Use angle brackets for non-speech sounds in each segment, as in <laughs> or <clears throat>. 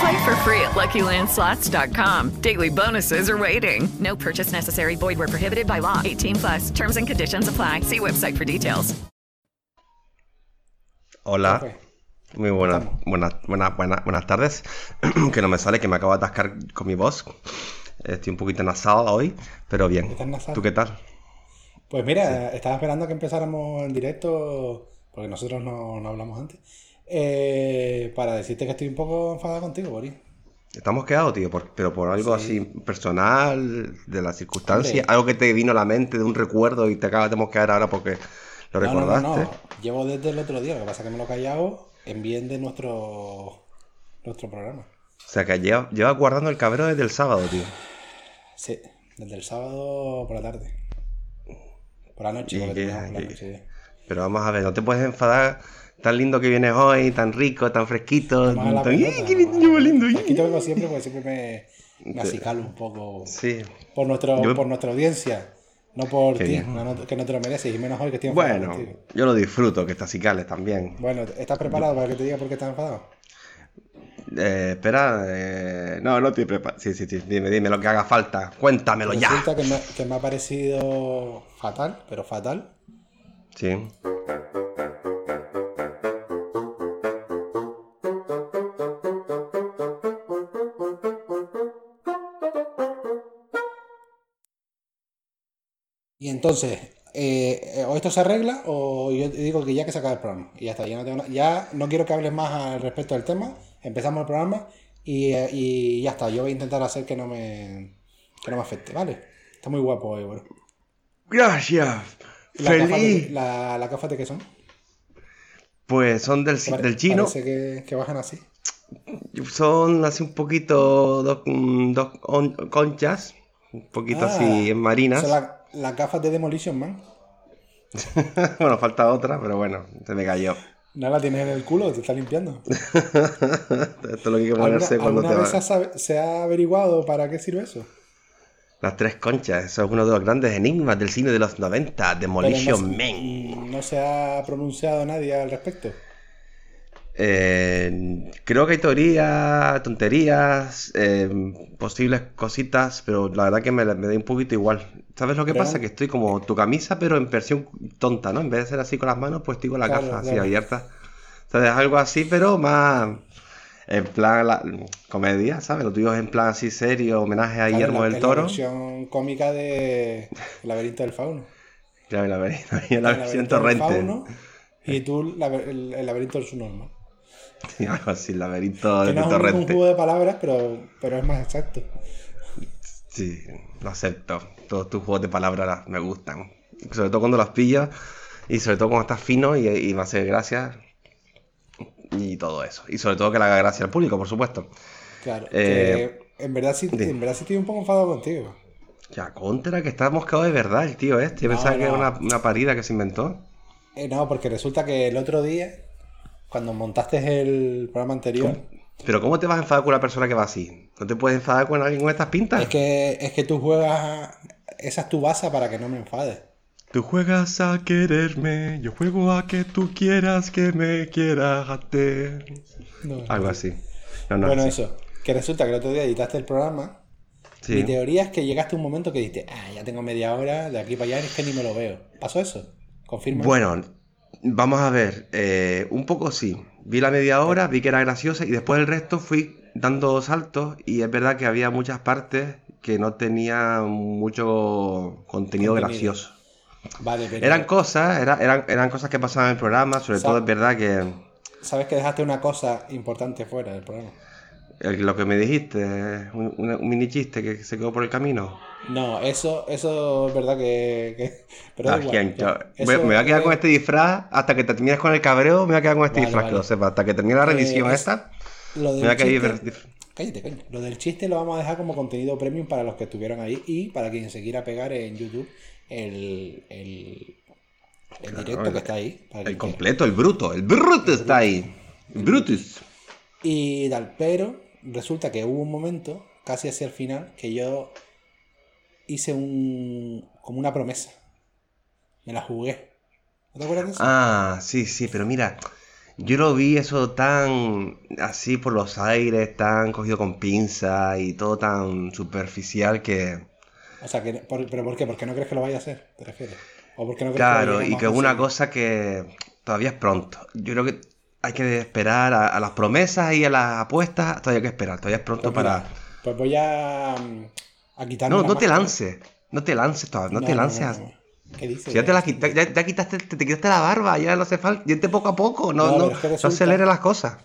Play for free at LuckyLandSlots.com. Daily bonuses are waiting. No purchase necessary. Void where prohibited by law. 18 plus. Terms and conditions apply. See website for details. Hola. Muy buenas, buenas, buenas, buenas, buenas tardes. <clears throat> que no me sale, que me acabo de atascar con mi voz. Estoy un poquito nasado hoy, pero bien. ¿Estás nasado? ¿Tú qué tal? Pues mira, estaba esperando a que empezáramos en directo, porque nosotros no, no hablamos antes, eh, para decirte que estoy un poco enfadado contigo, Boris. Estamos quedados, tío, por- pero por algo Sí. así personal, de la circunstancia, Hombre. algo que te vino a la mente de un recuerdo y te acabas de mosquear ahora porque lo No, no, no, recordaste. no. Llevo desde el otro día, lo que pasa es que me lo he callado en bien de nuestro, nuestro programa. O sea que lleva- llevas guardando el cabrero desde el sábado, tío. Sí, desde el sábado por la tarde. Por la noche, Y terminamos por la noche. Pero vamos a ver, no te puedes enfadar. Tan lindo que vienes hoy, tan rico, tan fresquito. Tan- ¡Ay, pelota, qué lindo! pelota. Aquí te vengo siempre porque siempre me, me acicalo un poco Sí. por, nuestro, Yo- por nuestra audiencia, no por ti, no- que no te lo mereces, y menos hoy que estoy enfadado Bueno, contigo. yo lo disfruto, que estas cicales también. Bueno, ¿estás preparado para que te diga por qué estás enfadado? Eh, espera, eh, no, no estoy preparado. Sí, sí, sí, dime, dime lo que haga falta. Cuéntamelo ya. Resulta que me, que me ha parecido fatal, pero fatal, Sí. Entonces, eh, eh, o esto se arregla o yo digo que ya que se acaba el programa. Y ya está, ya no, tengo ya no quiero que hables más al respecto del tema. Empezamos el programa y, eh, y ya está. Yo voy a intentar hacer que no me, que no me afecte, ¿vale? Está muy guapo hoy, bro. Gracias. ¿Y las gafas de- Feliz. la- ¿Las gafas de qué son? Pues son del, Pare- del chino. Parece que, que bajan así. Son así un poquito dos, dos con- conchas. Un poquito Ah, así en marinas. La- las gafas de Demolition Man. <laughs> bueno, falta otra, pero bueno, se me cayó. No la tienes en el culo, te está limpiando. <laughs> Esto es lo que hay que ¿Alguna, ponerse cuando alguna te vez va. se ha, averiguado para qué sirve eso? Las tres conchas, eso es uno de los grandes enigmas del cine de los 90, Pero Demolition no, Man. no se ha pronunciado nadie al respecto. Eh, creo que hay teorías, tonterías, eh, posibles cositas, pero la verdad que me, me da un poquito igual. ¿Sabes lo que pasa? Que estoy como tu camisa, pero en versión tonta, ¿no? En vez de ser así con las manos, pues estoy con la Claro, gafa así claro. abierta. ¿Sabes? Algo así, pero más en plan la- comedia, ¿sabes? Lo tuyo es en plan así serio, homenaje a Claro, Guillermo del Toro. La versión cómica de El laberinto del fauno. Ya me la veré, y la El versión <laughs> laberinto del torrente. fauno y tú la- el, el laberinto del <laughs> Algo así, laberinto de no es un, un torrente. juego de palabras, pero, pero es más exacto. Sí, lo acepto. Todos tus juegos de palabras me gustan. Sobre todo cuando los pillas y sobre todo cuando estás fino y, y me hace gracia y todo eso. Y sobre todo que le haga gracia al público, por supuesto. Claro. Eh, que en, verdad sí, en verdad sí estoy un poco enfadado contigo. Ya, contra, que está moscado de verdad el tío este. Yo No, pensaba que era no. una, una parida que se inventó. Eh, no, porque resulta que el otro día, cuando montaste el programa anterior, Pero ¿cómo te vas a enfadar con una persona que va así? ¿No te puedes enfadar con alguien con estas pintas? es que, es que tú juegas. Esa es tu base para que no me enfades. Tú juegas a quererme, yo juego a que tú quieras que me quieras a ti. No, Algo así. No, no, bueno, eso. Que resulta que el otro día editaste el programa. Sí. Mi teoría es que llegaste a un momento que dijiste, ah, ya tengo media hora, de aquí para allá es que ni me lo veo. ¿Pasó eso? Confirma. Bueno, vamos a ver. eh, un poco sí. Vi la media hora, vi que era graciosa y después el resto fui dando saltos y es verdad que había muchas partes que no tenían mucho contenido, Contenido. gracioso. Vale, pero Eran cosas, era- eran, eran cosas que pasaban en el programa, sobre todo es verdad que sabes que dejaste una cosa importante fuera del programa. El- lo que me dijiste, un, mini chiste que se quedó por el camino. No, eso, eso es verdad que. que- <laughs> pero Ah, me voy a quedar con este disfraz hasta que te termines con el cabreo, me voy a quedar con este Vale, disfraz, que vale. lo sepas, hasta que termine la Eh, revisión es- esta. Lo Me del voy a quedar chiste- Cállate, coño. Lo del chiste lo vamos a dejar como contenido premium para los que estuvieron ahí y para quien se quiera pegar en YouTube el, el, el directo el- que está ahí. El quiera. completo, el bruto, el bruto está ahí. Brutus. Y tal, pero resulta que hubo un momento, casi hacia el final, que yo hice un. como una promesa. Me la jugué. ¿No te acuerdas de eso? Ah, sí, sí, pero mira, yo lo vi eso tan así por los aires, tan cogido con pinza y todo tan superficial que, O sea, que, por- ¿pero por qué? ¿Porque no crees que lo vaya a hacer? ¿Te refieres? ¿O porque no crees que lo claro, y que es una cosa que todavía es pronto. Yo creo que hay que esperar a, a las promesas y a las apuestas, todavía hay que esperar, todavía es pronto Pues mira, para... Pues voy a, mm, a quitarme No, no te lances, no te lances todavía, no, te lances. no. ¿Qué dices? Si ya te la ya, ya quitaste, te, te quitaste la barba, ya no hace falta, yente poco a poco, no, No, no, pero es que no resulta- acelere las cosas.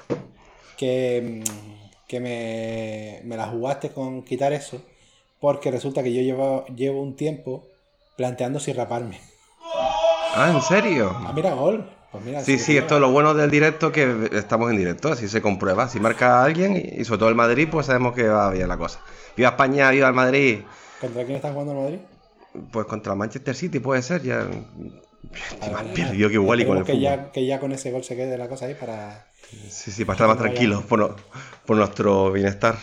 que, mm, que me, me la jugaste con quitar eso, porque resulta que yo llevo, llevo un tiempo planteando si raparme. Ah, ¿en serio? Ah, mira, gol. Pues mira, Sí, sí, esto es lo bueno del directo que estamos en directo, así se comprueba. Si marca a alguien y sobre todo el Madrid, pues sabemos que va bien la cosa. Viva España, viva el Madrid. ¿Contra quién estás jugando el Madrid? Pues contra Manchester City puede ser, ya. Que vale. igual y con el Esperemos que fútbol. ya, que ya con ese gol se quede la cosa ahí para... Sí, sí, para estar más tranquilos por, no- por nuestro bienestar.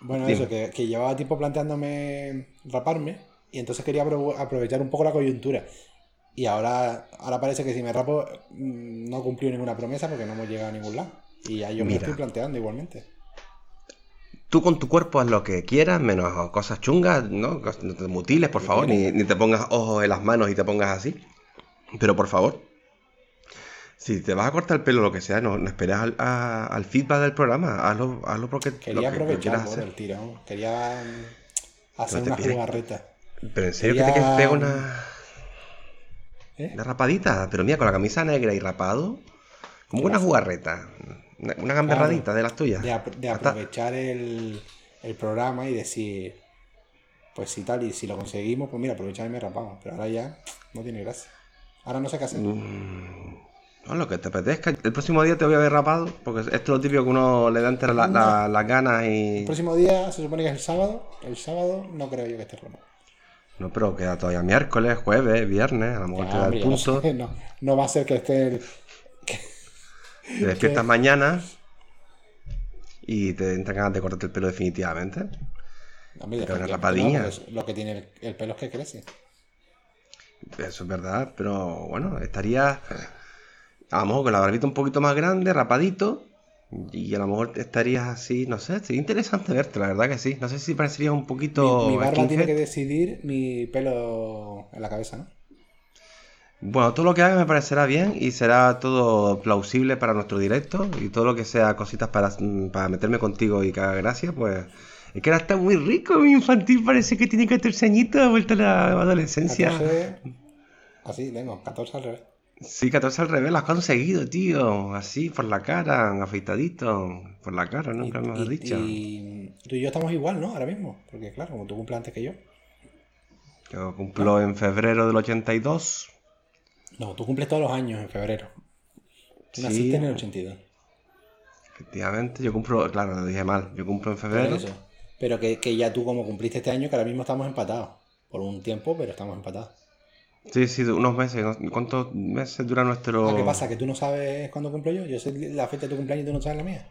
Bueno, Dime. eso, que, que llevaba tiempo planteándome raparme y entonces quería apro- aprovechar un poco la coyuntura. Y ahora, ahora parece que si me rapo mm, no cumplió ninguna promesa porque no hemos llegado a ningún lado. Y ya yo me lo Mira. estoy planteando igualmente. Tú con tu cuerpo haz lo que quieras, menos cosas chungas, ¿no? No te mutiles, por favor, ni, ni te pongas ojos en las manos y te pongas así. Pero por favor, si te vas a cortar el pelo o lo que sea, no, no esperes al, a- al feedback del programa. Hazlo, hazlo porque Quería lo que- lo aprovechar por hacer. el tirón. Quería mm, hacer una jugarreta. Pero en serio que te Quería- pegar una, ¿Eh? una rapadita. Pero mira, con la camisa negra y rapado, como una jugarreta. Una, una gamberradita de las tuyas. De, aprovechar el, el programa y decir, pues si tal, y si lo conseguimos, pues mira, aprovechar y me rapamos. Pero ahora ya no tiene gracia. Ahora no sé qué hacer. Mm, No, lo que te apetezca. El próximo día te voy a ver rapado, porque esto es lo típico que uno le da entre la- la- las ganas y... El próximo día se supone que es el sábado. El sábado no creo yo que esté rapado. No, pero queda todavía miércoles, jueves, viernes, a lo mejor te da el punto. sé, No, no va a ser que esté el- Te despiertas mañana y te entran ganas de cortarte el pelo definitivamente. Hombre, Pero una rapadilla. no, Lo que tiene el, el pelo es que crece. Eso es verdad, pero bueno, estaría a lo mejor con la barbita un poquito más grande, rapadito, y a lo mejor estarías así, no sé, sería interesante verte, la verdad que sí. No sé si parecería un poquito Mi, mi barba tiene que decidir mi pelo en la cabeza, ¿no? Bueno, todo lo que haga me parecerá bien y será todo plausible para nuestro directo y todo lo que sea cositas para, para meterme contigo y que haga gracia, pues es que ahora está muy rico, mi infantil parece que tiene 14 añitos, ha vuelto a la adolescencia. 14. Así, tengo, 14 al revés. Sí, 14 al revés, lo has conseguido, tío, así por la cara, afeitadito, por la cara, Y, nunca me has y- dicho. y tú y yo estamos igual, ¿no? Ahora mismo. Porque claro, como tú cumples antes que yo. Yo cumplo en febrero del 82. No, tú cumples todos los años en febrero. Tú Sí. naciste en el 82. Efectivamente, yo cumplo, claro, lo dije mal, yo cumplo en febrero. eso. Pero que, que ya tú como cumpliste este año, que ahora mismo estamos empatados. Por un tiempo, pero estamos empatados. Sí, sí, unos meses. ¿no? ¿Cuántos meses dura nuestro...? Ah, ¿qué pasa? ¿Que tú no sabes cuándo cumplo yo? Yo sé la fecha de tu cumpleaños y tú no sabes la mía.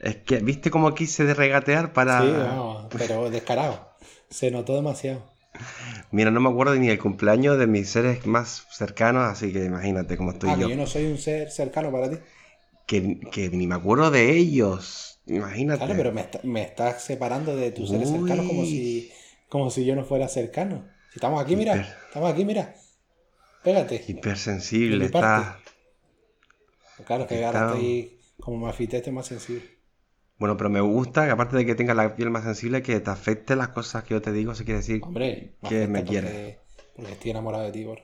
Es que, ¿viste cómo quise de regatear para...? Sí, vamos, pero descarado. Se notó demasiado. Mira, no me acuerdo ni el cumpleaños de mis seres más cercanos, así que imagínate cómo estoy Ah, yo. que yo no soy un ser cercano para ti. Que, que ni me acuerdo de ellos. Imagínate. Claro, pero me, está- me estás separando de tus seres Uy. cercanos como si, como si yo no fuera cercano. Estamos aquí, mira. Hiper. Estamos aquí, mira. Pégate. Hipersensible, está... Claro, que ahora estoy como me afité, estoy más sensible. Bueno, pero me gusta que aparte de que tengas la piel más sensible, que te afecte las cosas que yo te digo, eso quiere decir... Hombre, Que me porque- quieres. Porque estoy enamorado de ti, bro.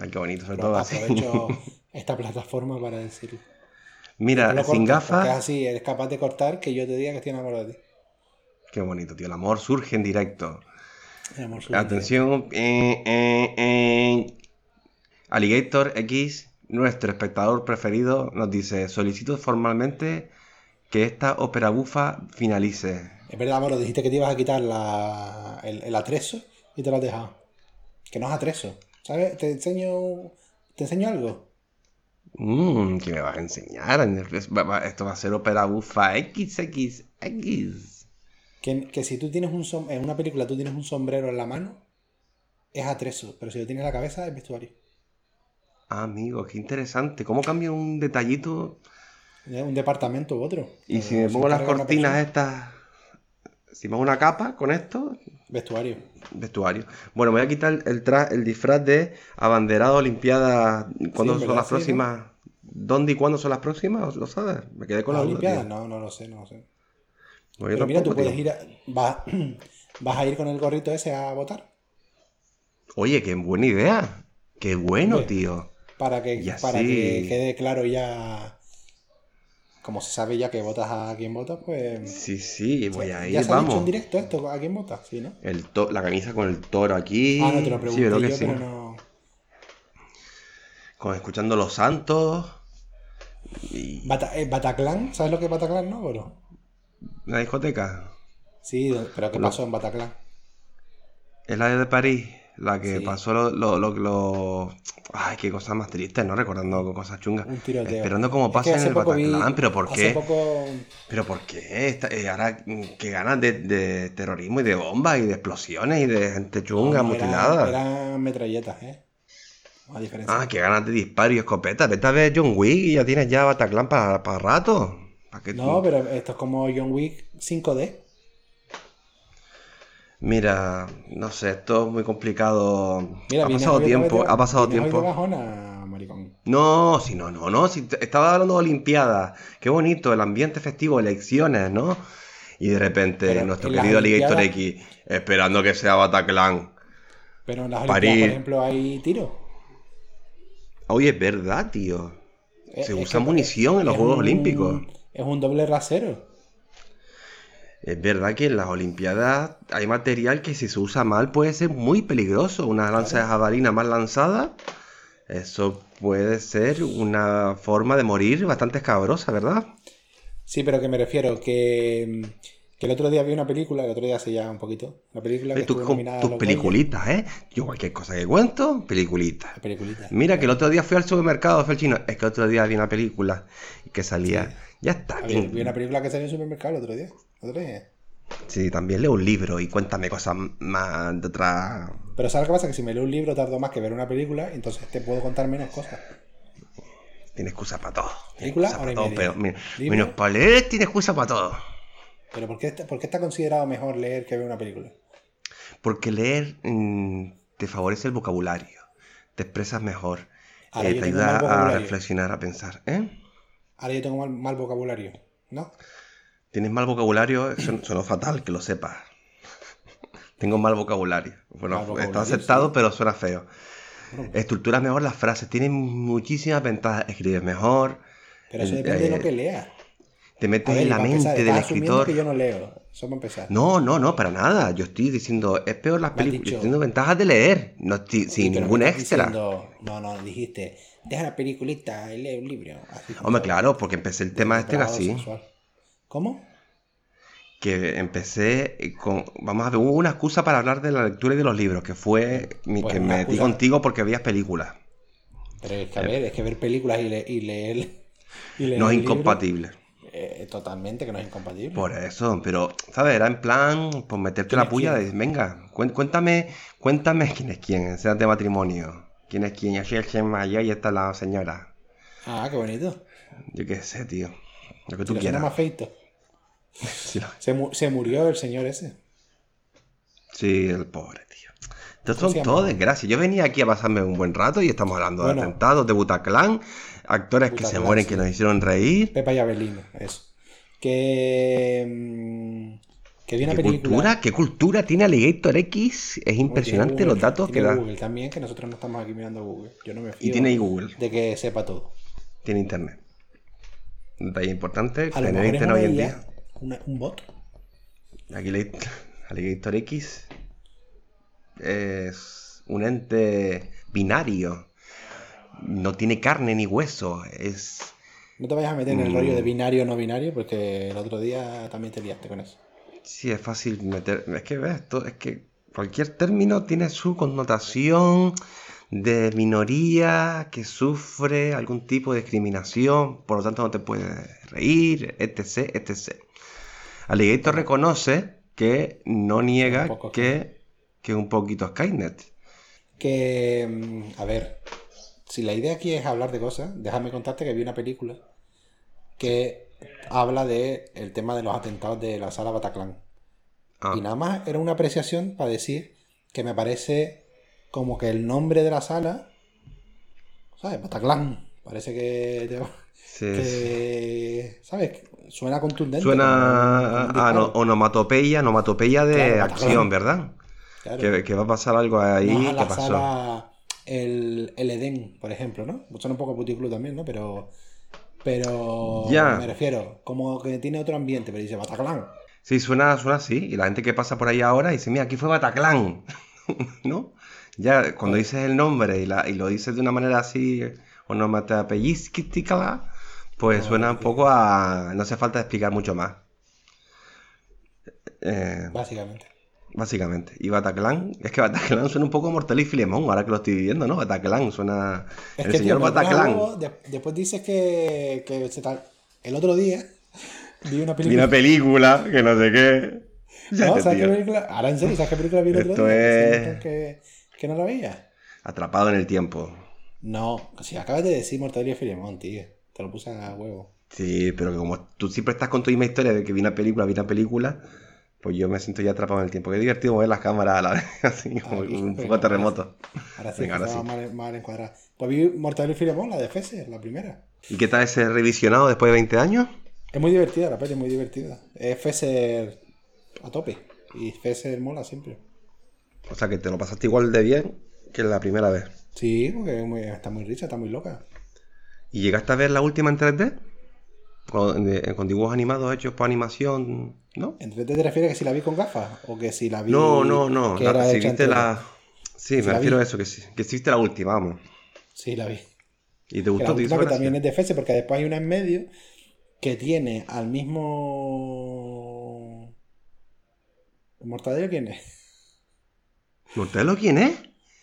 Ay, qué bonito, sobre Pero todo así. aprovecho <laughs> esta plataforma para decirlo. Mira, No sin porque es gafas. así, eres capaz de cortar que yo te diga que estoy enamorado de ti. Qué bonito, tío. El amor surge en directo. Atención. eh, eh, eh. Alligator X, nuestro espectador preferido, nos dice: Solicito formalmente que esta ópera bufa finalice. Es verdad, amor, dijiste que te ibas a quitar la, el, el atrezo y te lo has dejado. Que no es atrezo. ¿Sabes? Te enseño, te enseño algo. Mmm, ¿qué me vas a enseñar? Esto va a ser ópera bufa XXX. Que, que si tú tienes un som- en una película tú tienes un sombrero en la mano, es atrezo. Pero si lo tienes en la cabeza, es vestuario. Ah, amigo, qué interesante. ¿Cómo cambia un detallito? Un departamento u otro. Y si me pongo las cortinas estas, si me pongo una capa con esto, Vestuario. vestuario. Bueno, me voy a quitar el, tra- el disfraz de abanderado Olimpiada. ¿Cuándo son verdad, las sí, ¿no? próximas? ¿Dónde y cuándo son las próximas? ¿Lo sabes? Me quedé con ¿Las la duda. No, no lo sé, no lo sé. Yo Pero mira, tú puedes tío. ir a, vas, <clears throat> vas a ir con el gorrito ese a votar. Oye, qué buena idea. Qué bueno, tío. Para que, Y para así- que quede claro ya. Como se sabe ya que votas a quien votas, pues. Sí, sí, voy a ¿Ya ir, se ha dicho vamos. en directo esto? ¿A quién votas? Sí, ¿no? El to- la camisa con el toro aquí. Ah, no te lo sí, pregunté creo que yo, sí. pero no. Con escuchando Los Santos. Y Bata- eh, Bataclan, ¿sabes lo que es Bataclan, no, bro? Una discoteca. Sí, pero ¿qué pasó en Bataclan? Es la de París, la que Sí. pasó lo, lo, lo, lo- Ay, qué cosas más tristes, ¿no? Recordando cosas chungas. Un tiroteo. Esperando cómo pasa en el vi- Bataclan, pero ¿por Hace qué? poco. ¿Pero por qué? Esta- eh, ahora, mm, qué ganas de, de terrorismo y de bombas y de explosiones y de gente chunga, no, mutilada. Eran metralletas, ¿eh? A diferencia. Ah, qué ganas de disparo y escopeta. Vete a ver John Wick y ya tienes ya Bataclan para, para rato. ¿Para qué No, pero esto es como John Wick 5D. Mira, no sé, esto es muy complicado. Mira, ha pasado tiempo, de- ha pasado tiempo. de bajona, maricón. No, si no, no, no. Si estaba hablando de Olimpiadas. Qué bonito, el ambiente festivo, elecciones, ¿no? Y de repente Pero nuestro querido Alligator X, esperando que sea Bataclan. Pero en las París. Olimpiadas, por ejemplo, hay tiro. Oye, es verdad, tío. Es- Se es usa que munición en los Juegos un- Olímpicos. Es un doble rasero. Es verdad que en las Olimpiadas hay material que si se usa mal puede ser muy peligroso. Una lanza de jabalina mal lanzada, eso puede ser una forma de morir bastante escabrosa, ¿verdad? Sí, pero que me refiero que, que el otro día vi una película, el otro día hace ya un poquito, una película que tus peliculitas, ¿eh? Yo cualquier cosa que cuento, peliculitas. Goya. Peliculita. Mira que el otro día fui al supermercado, fue el chino. Es que el otro día vi una película que salía. Ya está A ver, bien. vi una película que salió en el supermercado el otro día. El otro día. Sí, también leo un libro y cuéntame cosas más de otra. Pero ¿sabes lo que pasa? Que si me leo un libro tardo más que ver una película, entonces te puedo contar menos cosas. Tiene excusa para todo. ¿Película? y para todo, pero ¿Libro? menos para leer tiene excusa para todo. Pero ¿por qué, está, por qué está considerado mejor leer que ver una película? Porque leer mm, te favorece el vocabulario, te expresas mejor, Ahora eh, te ayuda a reflexionar, a pensar. ¿eh? Ahora yo tengo mal, mal vocabulario, ¿no? Tienes mal vocabulario, eso sonó fatal, que lo sepas. <laughs> Tengo mal vocabulario. Bueno, Mal vocabulario, está aceptado, sí. pero suena feo. Estructuras mejor las frases, tienen muchísimas ventajas. Escribes mejor, Pero eso Eh, depende de eh, lo que leas. Te metes ver, en la mente empezar, del escritor. que yo no leo. Eso para empezar. No, no, no, para nada. Yo estoy diciendo, es peor las películas. dicho- Estoy diciendo ventajas de leer, no estoy- Sí, sin ningún extra. diciendo- no, no, dijiste, deja la peliculita y lee un libro. Así Hombre, claro, porque empecé el tema este así. sexual. ¿Cómo? Que empecé con. Vamos a ver, hubo una excusa para hablar de la lectura y de los libros, que fue mi- Pues que me metí excusa. contigo porque veías películas. Pero es que, a ver, es que ver películas y, le- y leer. Y leer No es incompatible. Eh, totalmente que no es incompatible. Por eso, pero, ¿sabes? Era en plan, pues meterte ¿Quién la puya de, venga, cuéntame, cuéntame quién es quién, seas de matrimonio. ¿Quién es quién? Yo soy el gen mayor y esta es la señora. Ah, qué bonito. Yo qué sé, tío. Lo que tú quieras. más feito. Sí, <laughs> lo- Se, mu- se murió el señor ese. Sí, el pobre, tío. Estos ¿Cómo se son todo desgracias. Yo venía aquí a pasarme un buen rato y estamos hablando Bueno. de atentados, de Butaclan, actores que se mueren, que nos hicieron reír. Pepa y Abelino, eso. Que. mm, Que vi una ¿Qué película. cultura? ¿Qué cultura tiene Alligator X? Es impresionante los datos que da. Google también, que nosotros no estamos aquí mirando Google. Yo no me fío Y tiene ahí Google. de que sepa todo. Tiene internet. Un detalle importante, A tener internet hoy en día. una- un bot. Alligator, <laughs> Alligator X es un ente binario. No tiene carne ni hueso. Es. No te vayas a meter en el Mm. rollo de binario o no binario, porque el otro día también te liaste con eso. Sí, es fácil meter. Es que ves, esto, es que cualquier término tiene su connotación de minoría que sufre algún tipo de discriminación, por lo tanto no te puedes reír, etc, etc. Alligator reconoce que no niega que, que un poquito Skynet. Que, mm, a ver, si la idea aquí es hablar de cosas, déjame contarte que vi una película que habla de el tema de los atentados de la sala Bataclan. Ah, Y nada más era una apreciación para decir que me parece como que el nombre de la sala, ¿sabes? Bataclan. Parece que, te- sí, que, ¿sabes? Suena contundente. Suena como a, onomatopeya, onomatopeya de Claro, acción, ¿verdad? Claro. Que, que va a pasar algo ahí. No, a ¿Qué la pasó? sala el, el Edén, por ejemplo, ¿no? Suena un poco puticlub también, ¿no? Pero, pero Ya. me refiero, como que tiene otro ambiente, pero dice Bataclan. Sí, suena, suena así. Y la gente que pasa por ahí ahora dice, mira, aquí fue Bataclan. <laughs> ¿No? Ya cuando dices el nombre y, la, y lo dices de una manera así, onomatopeyística, pues suena un poco a... No hace falta explicar mucho más. Eh, Básicamente. Básicamente. Y Bataclan, es que Bataclan suena un poco a Mortal y Filemón, ahora que lo estoy viviendo, ¿no? Bataclan suena... Es el que señor tío, Bataclan. de- después dices que, que se tal. El otro día <laughs> vi una Vi película. una película, que no sé qué. Ya ¿No? ¿Sabes qué película? Ahora en serio, ¿sabes qué película vi el otro Esto día? Es- Que, que no la veía. Atrapado en el tiempo. No, si acabas de decir Mortadelo y Filemón, tío. Te lo puse a huevo. Sí, pero que como tú siempre estás con tu misma historia de que vi una película, vi una película, pues yo me siento ya atrapado en el tiempo. Qué divertido mover las cámaras a la vez, <laughs> así como un poco terremoto. Ahora sí, Venga, ahora sí. mal, mal encuadrada. Pues vi Mortadelo y Filemón, la de Fese, la primera. ¿Y qué tal ese revisionado después de 20 años? Es muy divertida la peli, es muy divertida. Es Fesser a tope. Y Fesser mola siempre. O sea, que te lo pasaste igual de bien que la primera vez. Sí, porque está muy rica, está muy loca. ¿Y llegaste a ver la última en 3D? Con, de- con dibujos animados hechos por animación, ¿no? ¿En 3D te refieres que si la vi con gafas? ¿O que si la vi. No, no, no. que la- era si viste 3D? la... Sí, Si me la refiero vi. a eso, que sí, que sí viste la última, vamos. Sí, la vi. ¿Y te Que gustó? la ¿Te hizo última que también es de Fesser, porque después hay una en medio que tiene al mismo. ¿El mortadelo quién es? ¿Mortadelo quién es?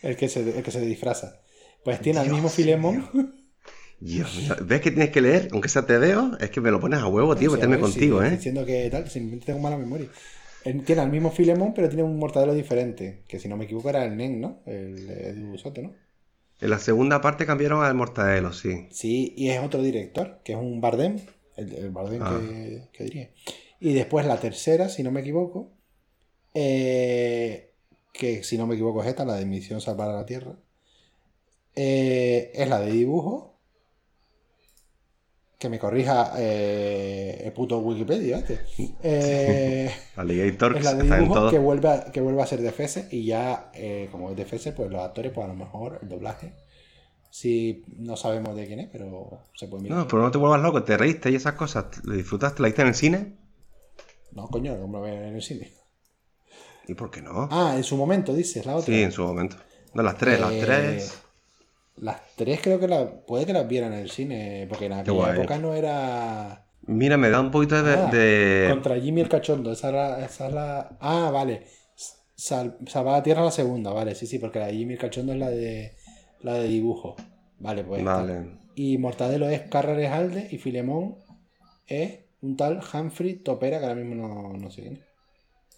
El que se, el que se disfraza. Pues tiene al mismo Filemón. Dios mío, ¿ves que tienes que leer? Aunque sea te veo, es que me lo pones a huevo, tío, meterme ver, contigo, sí, ¿eh? Diciendo que tal, simplemente tengo mala memoria. Tiene al mismo Filemón, pero tiene un mortadelo diferente. Que si no me equivoco era el Nen, ¿no? El Edu Soto, ¿no? En la segunda parte cambiaron al Mortadelo, sí. Sí, y es otro director, que es un Bardem. El, el Bardem Ah. que, que diría. Y después la tercera, si no me equivoco. eh, que si no me equivoco es esta, la de Misión Salvar a la Tierra. eh, es la de dibujo. Que me corrija eh, el puto Wikipedia, este. Eh, <laughs> Alligator, es la de está en dibujo todo. que vuelve, a, que vuelve a ser de Fese y ya, eh, como es de Fese, pues los actores, pues a lo mejor el doblaje, si no sabemos de quién es, pero se puede mirar. No, pero no te vuelvas loco, te reíste y esas cosas. ¿Lo disfrutaste? ¿La viste en el cine? No, coño, como lo ven en el cine. ¿Y por qué no? Ah, en su momento, dices, la otra. sí, en su momento. No, las tres, las Eh, tres. Las tres creo que la, puede que las vieran en el cine, porque en aquella época no era... Mira, me da un poquito de... Ah, de- Contra Jimmy el Cachondo, esa es la... Esa es la... Ah, vale. Sal, Salvar a Tierra la segunda, vale, sí, sí, porque la de Jimmy el Cachondo es la de la de dibujo. Vale, pues. Vale. Y Mortadelo es Carreres Alde y Filemón es un tal Humphrey Topera, que ahora mismo no, no sé quién es.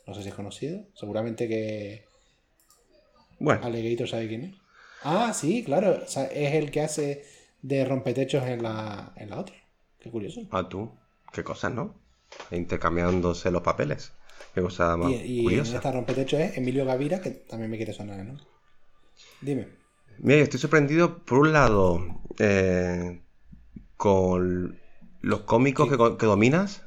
No sé si es conocido. Seguramente que Bueno, Alligator sabe quién es. Ah, sí, claro. o sea, es el que hace de rompetechos en la, en la otra. Qué curioso. a tú. Qué cosas, ¿no? Intercambiándose los papeles. Qué cosa más Y, y en curiosa. esta rompetechos es Emilio Gavira, que también me quiere sonar, ¿no? Dime. Mira, estoy sorprendido, por un lado, eh, con los cómicos que, que dominas,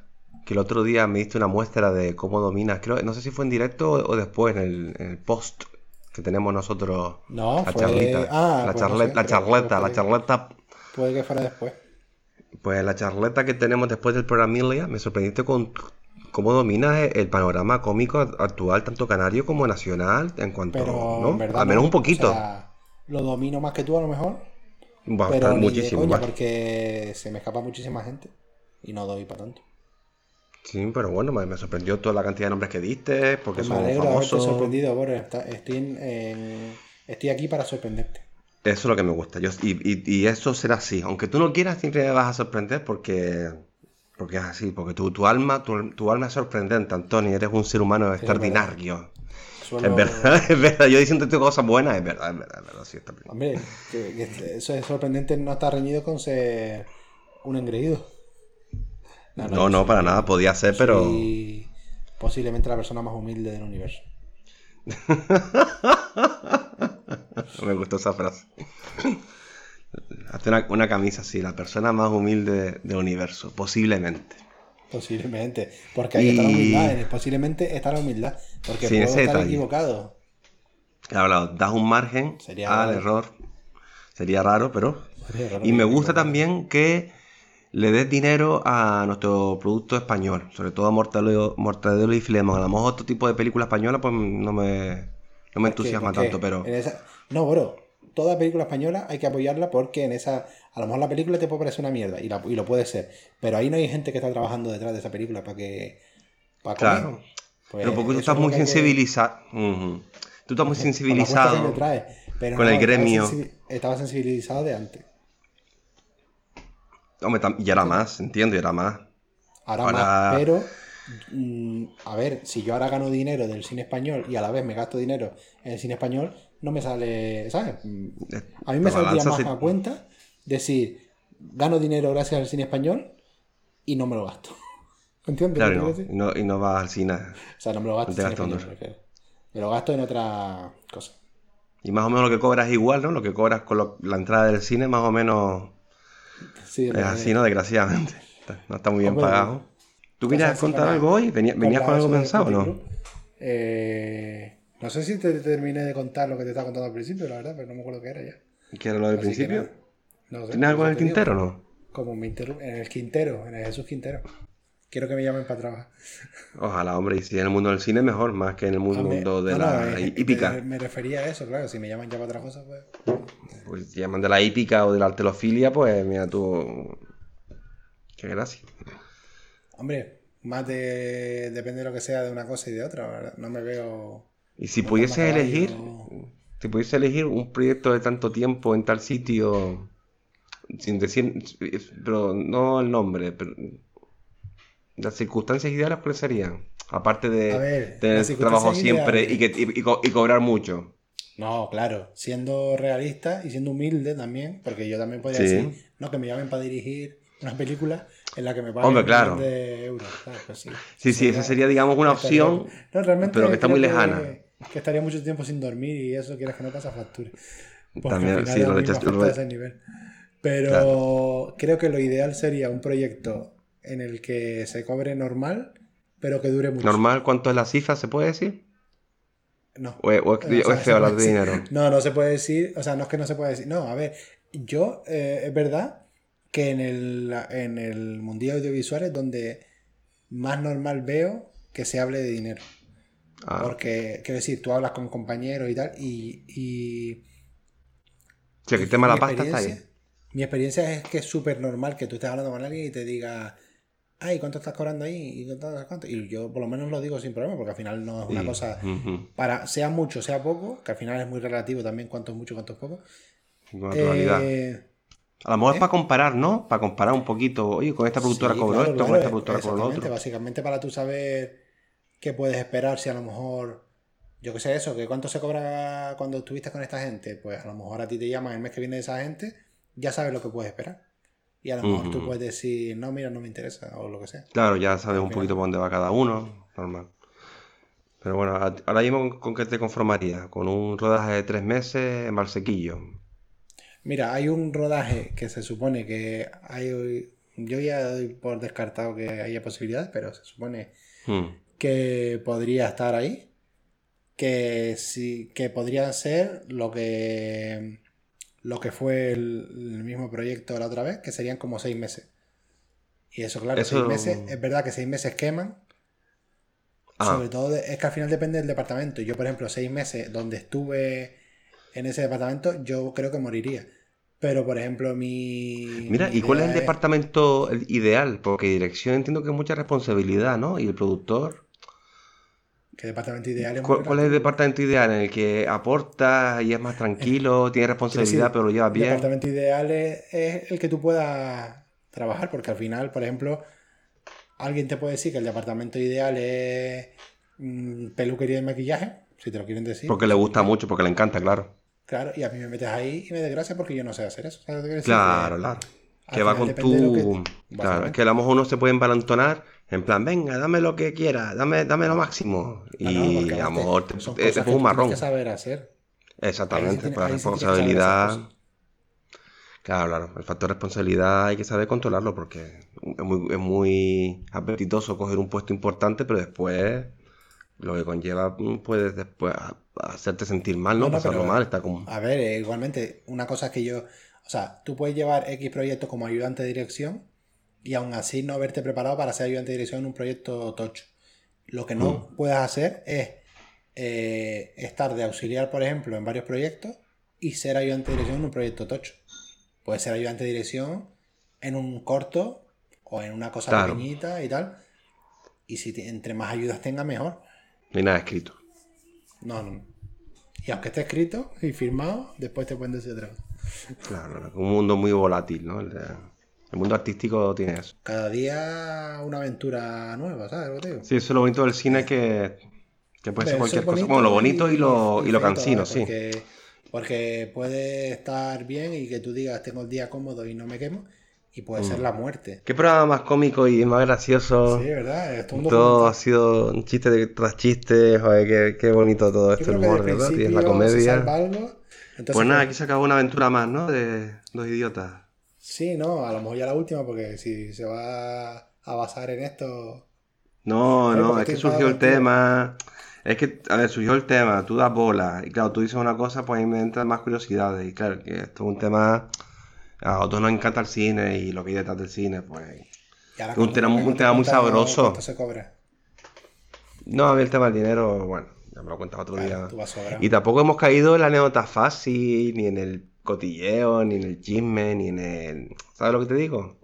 que el otro día me diste una muestra de cómo dominas, creo, no sé si fue en directo o, o después en el, en el post que tenemos nosotros. No, la fue- charlita. ah, la, pues no charle- sé, la charleta, la charleta. Puede que fuera después. Pues la charleta que tenemos después del programa me sorprendiste con cómo dominas el, panorama cómico actual, tanto canario como nacional, en cuanto, Pero ¿no? en verdad. Al menos no. un poquito. O sea, lo domino más que tú a lo mejor. Bastante, pero muchísimo coña, porque se me escapa muchísima gente. Y no doy para tanto. Sí, pero bueno, me, me sorprendió toda la cantidad de nombres que diste, porque me son alegro haberte famosos. sorprendido, Boris. Estoy, en- en- estoy aquí para sorprenderte. Eso es lo que me gusta. Yo, y, y- y eso será así. Aunque tú no quieras, siempre me vas a sorprender porque, porque es así. Porque tu, tu alma, tu, tu alma es sorprendente, Antonio. Eres un ser humano extraordinario. Suelo- Es verdad, <laughs> es verdad. Yo diciendo cosas buenas, es verdad, es verdad, es verdad. Sí, está. Hombre, que- que eso es sorprendente no está reñido con ser un engreído. No, no, para nada. Podía ser, pero. soy posiblemente la persona más humilde del universo. <laughs> Me gustó esa frase. <coughs> Hazte una, una camisa así, la persona más humilde del universo, posiblemente. Posiblemente. Porque ahí está la Y- humildad. En el posiblemente está la humildad. Porque Sí, puedo estar detalle. equivocado. Claro, das un margen Sería al raro. error. Sería raro, pero. Sería raro Y me gusta también que le des dinero a nuestro producto español, sobre todo a Mortadelo, Mortadelo y Filemón. A lo mejor otro tipo de película española, pues no me, no me que- entusiasma que tanto, pero. en esa- No, bro. Toda película española hay que apoyarla porque en esa. A lo mejor la película te puede parecer una mierda y, la- y lo puede ser. Pero ahí no hay gente que está trabajando detrás de esa película para que. Para. Claro. Pues pero porque tú estás muy que que- sensibilizado. Ujú. Tú estás muy <laughs> con que sensibilizado. trae. Pero con no, el gremio. Estaba sensibilizado de antes. Hombre, y era más, entiendo, y era más. Ahora, Ahora- más, pero mm, a ver, si yo ahora gano dinero del cine español y a la vez me gasto dinero en el cine español, no me sale, ¿sabes? Mm, A mí me saldría más a cuenta decir, gano dinero gracias al cine español y no me lo gasto. <laughs> ¿Entiendes? Claro, y no, y no, y no vas al cine. O sea, no me lo gasto no te un español, me lo gasto en otra cosa. Y más o menos lo que cobras es igual, ¿no? Lo que cobras con lo- la entrada del cine, más o menos Sí, es así, ¿no? Desgraciadamente. No está muy bien Hombre, pagado. ¿Tú querías contar algo hoy? ¿Venía- ¿Venías con algo pensado o no? Eh, no sé si te, te terminé de contar lo que te estaba contando al principio, la verdad, pero no me acuerdo qué era ya. ¿Qué era lo del Así principio? No sé, ¿Tienes algo en el tintero o no? Como en el Quintero, en el Jesús Quintero. Quiero que me llamen para trabajar. Ojalá, hombre, y si en el mundo del cine mejor, más que en el mundo Hombre, de no, la no, es- hípica. Me, me refería a eso, claro. Si me llaman ya para otra cosa, pues. Pues si llaman de la hípica o de la artelofilia, pues mira tú. Qué gracia. Hombre, más de. Depende de lo que sea de una cosa y de otra, ¿verdad? No me veo. Y si pudiese elegir, si pudiese elegir un proyecto de tanto tiempo en tal sitio, sin decir, pero no el nombre, pero las circunstancias ideales, ¿cuáles serían? Aparte de ver, tener trabajo siempre y, que, y, y co- y cobrar mucho. No, claro, siendo realista y siendo humilde también, porque yo también podría Sí. decir, no, que me llamen para dirigir una película en la que me paguen Hombre, un claro. de euros. Claro, pues sí. Sí, sí, esa sería, digamos, una opción, No, realmente pero que está muy lejana. Que estaría mucho tiempo sin dormir y eso quieres que no pasa factura. Porque También, sí, lo de ese nivel. Pero creo que lo ideal sería un proyecto en el que se cobre normal, pero que dure mucho. Normal, ¿cuánto es la cifra? ¿Se puede decir? No. ¿O es, o O sea, o es feo hablar de dinero? No, no se puede decir, o sea, no es que no se puede decir. No, a ver, yo, eh, es verdad que en el, en el mundillo audiovisual es donde más normal veo que se hable de dinero. Ah, Porque, quiero decir, tú hablas con compañeros y tal, y, y sí, que el tema de la pasta está ahí. Mi experiencia es que es súper normal que tú estés hablando con alguien y te diga, ay, ¿cuánto estás cobrando ahí? ¿Y, cuánto, cuánto?". y yo por lo menos lo digo sin problema, porque al final no es una Sí, cosa, para sea mucho, sea poco, que al final es muy relativo también cuánto es mucho, cuánto es poco. con naturalidad. Eh, A lo mejor es para comparar, ¿no? Para comparar un poquito. Oye, con esta productora sí, cobró claro, esto, claro, con esta productora cobró lo otro. Básicamente para tú saber qué puedes esperar, si a lo mejor, yo qué sé, eso, que cuánto se cobra cuando estuviste con esta gente, pues a lo mejor a ti te llaman el mes que viene de esa gente, ya sabes lo que puedes esperar. Y a lo mejor tú puedes decir, no, mira, no me interesa, o lo que sea. Claro, ya sabes un poquito por dónde va cada uno, normal. Pero bueno, ahora mismo ¿con- qué te conformarías? Con un rodaje de tres meses en Valsequillo. Mira, hay un rodaje que se supone que hay yo ya doy por descartado que haya posibilidades, pero se supone Hmm. que podría estar ahí. Que sí, que podría ser lo que lo que fue el, el mismo proyecto la otra vez, que serían como seis meses. Y eso, claro, Eso- seis meses, es verdad que seis meses queman. Ah. Sobre todo es que al final depende del departamento. Yo, por ejemplo, seis meses donde estuve en ese departamento, yo creo que moriría. Pero, por ejemplo, mi. Mira, mi ¿y cuál es el departamento ideal? Porque dirección entiendo que es mucha responsabilidad, ¿no? Y el productor. ¿Qué departamento ideal es ¿Cuál, cuál es el departamento ideal? ¿En el que aporta y es más tranquilo, tiene responsabilidad, decir, pero lo lleva El bien? departamento ideal es, es el que tú puedas trabajar, porque al final, por ejemplo, alguien te puede decir que el departamento ideal es mm, peluquería y maquillaje, si te lo quieren decir. Porque le gusta mucho, porque le encanta, claro. Claro, y a mí me metes ahí y me desgracia porque yo no sé hacer eso. Claro, Que claro. Que va con tu... que- Claro, es que a lo mejor uno se puede embalantonar en plan, venga, dame lo que quieras, dame, dame lo máximo. Ah, no, Y porque a lo mejor te, te- te un marrón. tienes que saber hacer. Exactamente, tiene- pues la responsabilidad. Claro, claro, el factor responsabilidad hay que saber controlarlo porque es muy, es muy apetitoso coger un puesto importante, pero después lo que conlleva mm, puedes después hacerte sentir mal, ¿no? No, no, Pasarlo pero- mal, está como... A ver, eh, igualmente, una cosa es que yo. O sea, tú puedes llevar X proyectos como ayudante de dirección y aún así no haberte preparado para ser ayudante de dirección en un proyecto tocho. Lo que no Mm. puedes hacer es eh, estar de auxiliar, por ejemplo, en varios proyectos y ser ayudante de dirección en un proyecto tocho. Puedes ser ayudante de dirección en un corto o en una cosa Claro. pequeñita y tal. Y si te- entre más ayudas tenga, mejor. No hay nada escrito. No, no. Y aunque esté escrito y firmado, después te pueden decir otra cosa. Claro, claro, un mundo muy volátil, ¿no? El, de- el mundo artístico tiene eso. Cada día una aventura nueva, ¿sabes lo digo? Sí, eso es lo bonito del cine que, que puede ser cualquier cosa. Bueno, lo bonito y, lo, y lo cansino, sí. Porque, porque puede estar bien y que tú digas tengo el día cómodo y no me quemo. Y puede Mm. ser la muerte. ¿Qué programa más cómico y más gracioso? Sí, ¿verdad? Esto Todo ha sido un chiste de- tras chiste, joder, qué, qué bonito todo este creo que humor, ¿verdad? Y es la comedia. algo. Pues nada, aquí se acabó una aventura más, ¿no? De dos idiotas. Sí, no, a lo mejor ya la última, porque si se va a basar en esto. No, no, es que surgió el tema. Es que, a ver, surgió el tema, tú das bola. Y claro, tú dices una cosa, pues ahí me entran más curiosidades. Y claro, que esto es un tema. A otros nos encanta el cine y lo que hay detrás del cine, pues. ahora Un tema- un tema muy sabroso. cuánto se cobra. No, a mí el tema del dinero, bueno, ya me lo cuentas otro Claro, día. Y tampoco hemos caído en la anécdota fácil, ni en el cotilleo, ni en el chisme, ni en el. ¿Sabes lo que te digo?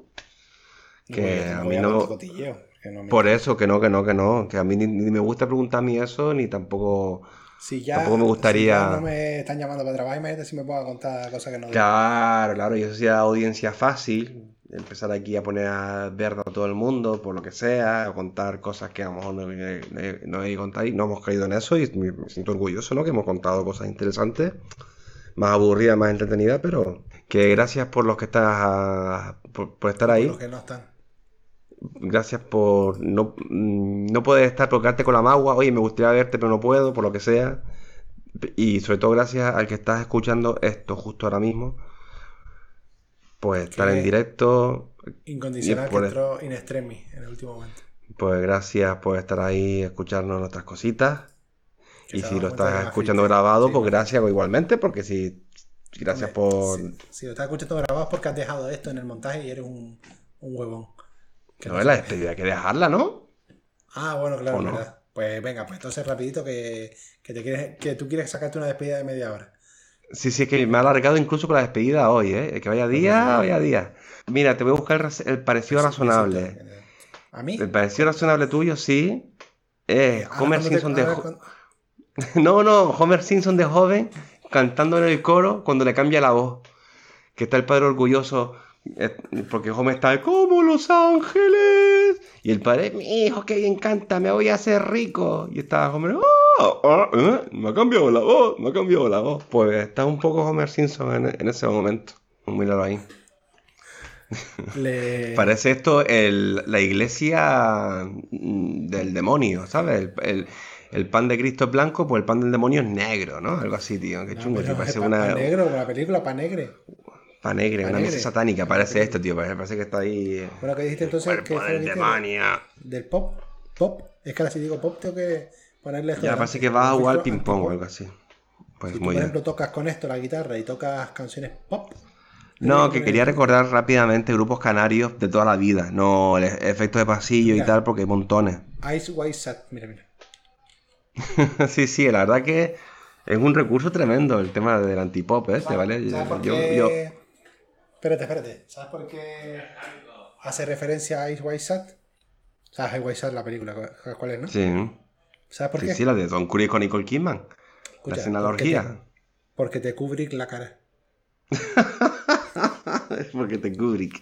No, que yo a mí no- cotilleo, que no me- Por eso, que no, que no, que no. Que a mí ni, ni me gusta preguntar a mí eso, ni tampoco. Si ya, Tampoco me gustaría- si ya no me están llamando para trabajar, imagínate si me puedo contar cosas que no digo. Claro, claro, y eso sería audiencia fácil. Empezar aquí a poner a ver a todo el mundo, por lo que sea, a contar cosas que a lo mejor no, no, no hay que contar y no hemos caído en eso y me siento orgulloso, ¿no? Que hemos contado cosas interesantes, más aburridas, más entretenidas, pero que gracias por los que estás, por, por estar ahí. Los que no están. Gracias por no, mm, no poder estar, por quedarte con la magua. Oye, me gustaría verte, pero no puedo, por lo que sea. Y sobre todo gracias al que estás escuchando esto justo ahora mismo. Pues estar en directo. Incondicional que entró in extremis en el último momento. Pues gracias por estar ahí, escucharnos nuestras cositas. Y si lo estás escuchando grabado, Sí, pues gracias igualmente, porque si. Gracias por. Si, si lo estás escuchando grabado es porque has dejado esto en el montaje y eres un, un huevón. Que No no es la despedida, hay que dejarla, ¿no? Ah, bueno, claro, ¿O no? verdad. Pues venga, pues entonces rapidito que, que te quieres, que tú quieres sacarte una despedida de media hora. Sí, sí, es que me ha alargado incluso con la despedida hoy, ¿eh? Que vaya día, vaya día. Mira, te voy a buscar el, parecido razonable. A mí. El parecido razonable tuyo, sí. Es Homer cuando te- <laughs> No, no, Homer Simpson de joven cantando en el coro cuando le cambia la voz. Que está el padre orgulloso eh, porque Homer está como Los Ángeles. Y el padre, mi hijo, que bien canta, me voy a hacer rico. Y está Homer, "Ah, ah, eh, me ha cambiado la voz, me ha cambiado la voz. Pues está un poco Homer Simpson en, en ese momento. Míralo ahí. <laughs> le- Parece esto el- la iglesia del demonio, ¿sabes? El, el- el pan de Cristo es blanco, pues el pan del demonio es negro, ¿no? Algo así, tío. Qué No, chungo, tío. Parece pa- una. pa negro, la película pa negre. Panegre, una Panegre. mesa satánica, parece esto, tío. Parece, que está ahí. Bueno, que dijiste entonces cuerpo que del el demonio. del pop. Pop. Es que ahora si digo pop tengo que ponerle esto. Ya parece que va a jugar ping-pong o algo así. Pues Si tú, muy por bien. ejemplo, tocas con esto la guitarra y tocas canciones pop. No, que quería recordar rápidamente grupos canarios de toda la vida, no el efecto de pasillo y tal, porque hay montones. Ice White Sat. Mira, mira. <laughs> sí, sí, la verdad que es un recurso tremendo el tema del antipop, ¿eh? ¿Te vale? ¿Sabes por Yo- qué? yo- Espérate, espérate. ¿Sabes por qué hace referencia a Ice White Sat? ¿Sabes Ice White Sat, la película? ¿Sabes cuál es, no? Sí, ¿Sabes por sí, qué? sí, la de Don Curry con Nicole Kidman. Escucha, la escena de porque te- orgía. Porque te Kubrick la cara. <laughs> Es porque te Kubrick.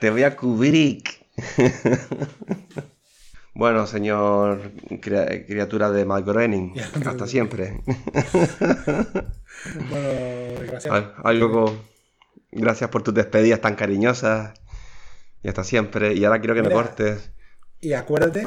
Te voy a Kubrick. <laughs> bueno, señor cria- criatura de Mike Groening, Ya, no, hasta siempre. <laughs> Bueno. Al- Algo. Gracias por tus despedidas tan cariñosas. Y hasta siempre. Y ahora quiero que me cortes. Y acuérdate.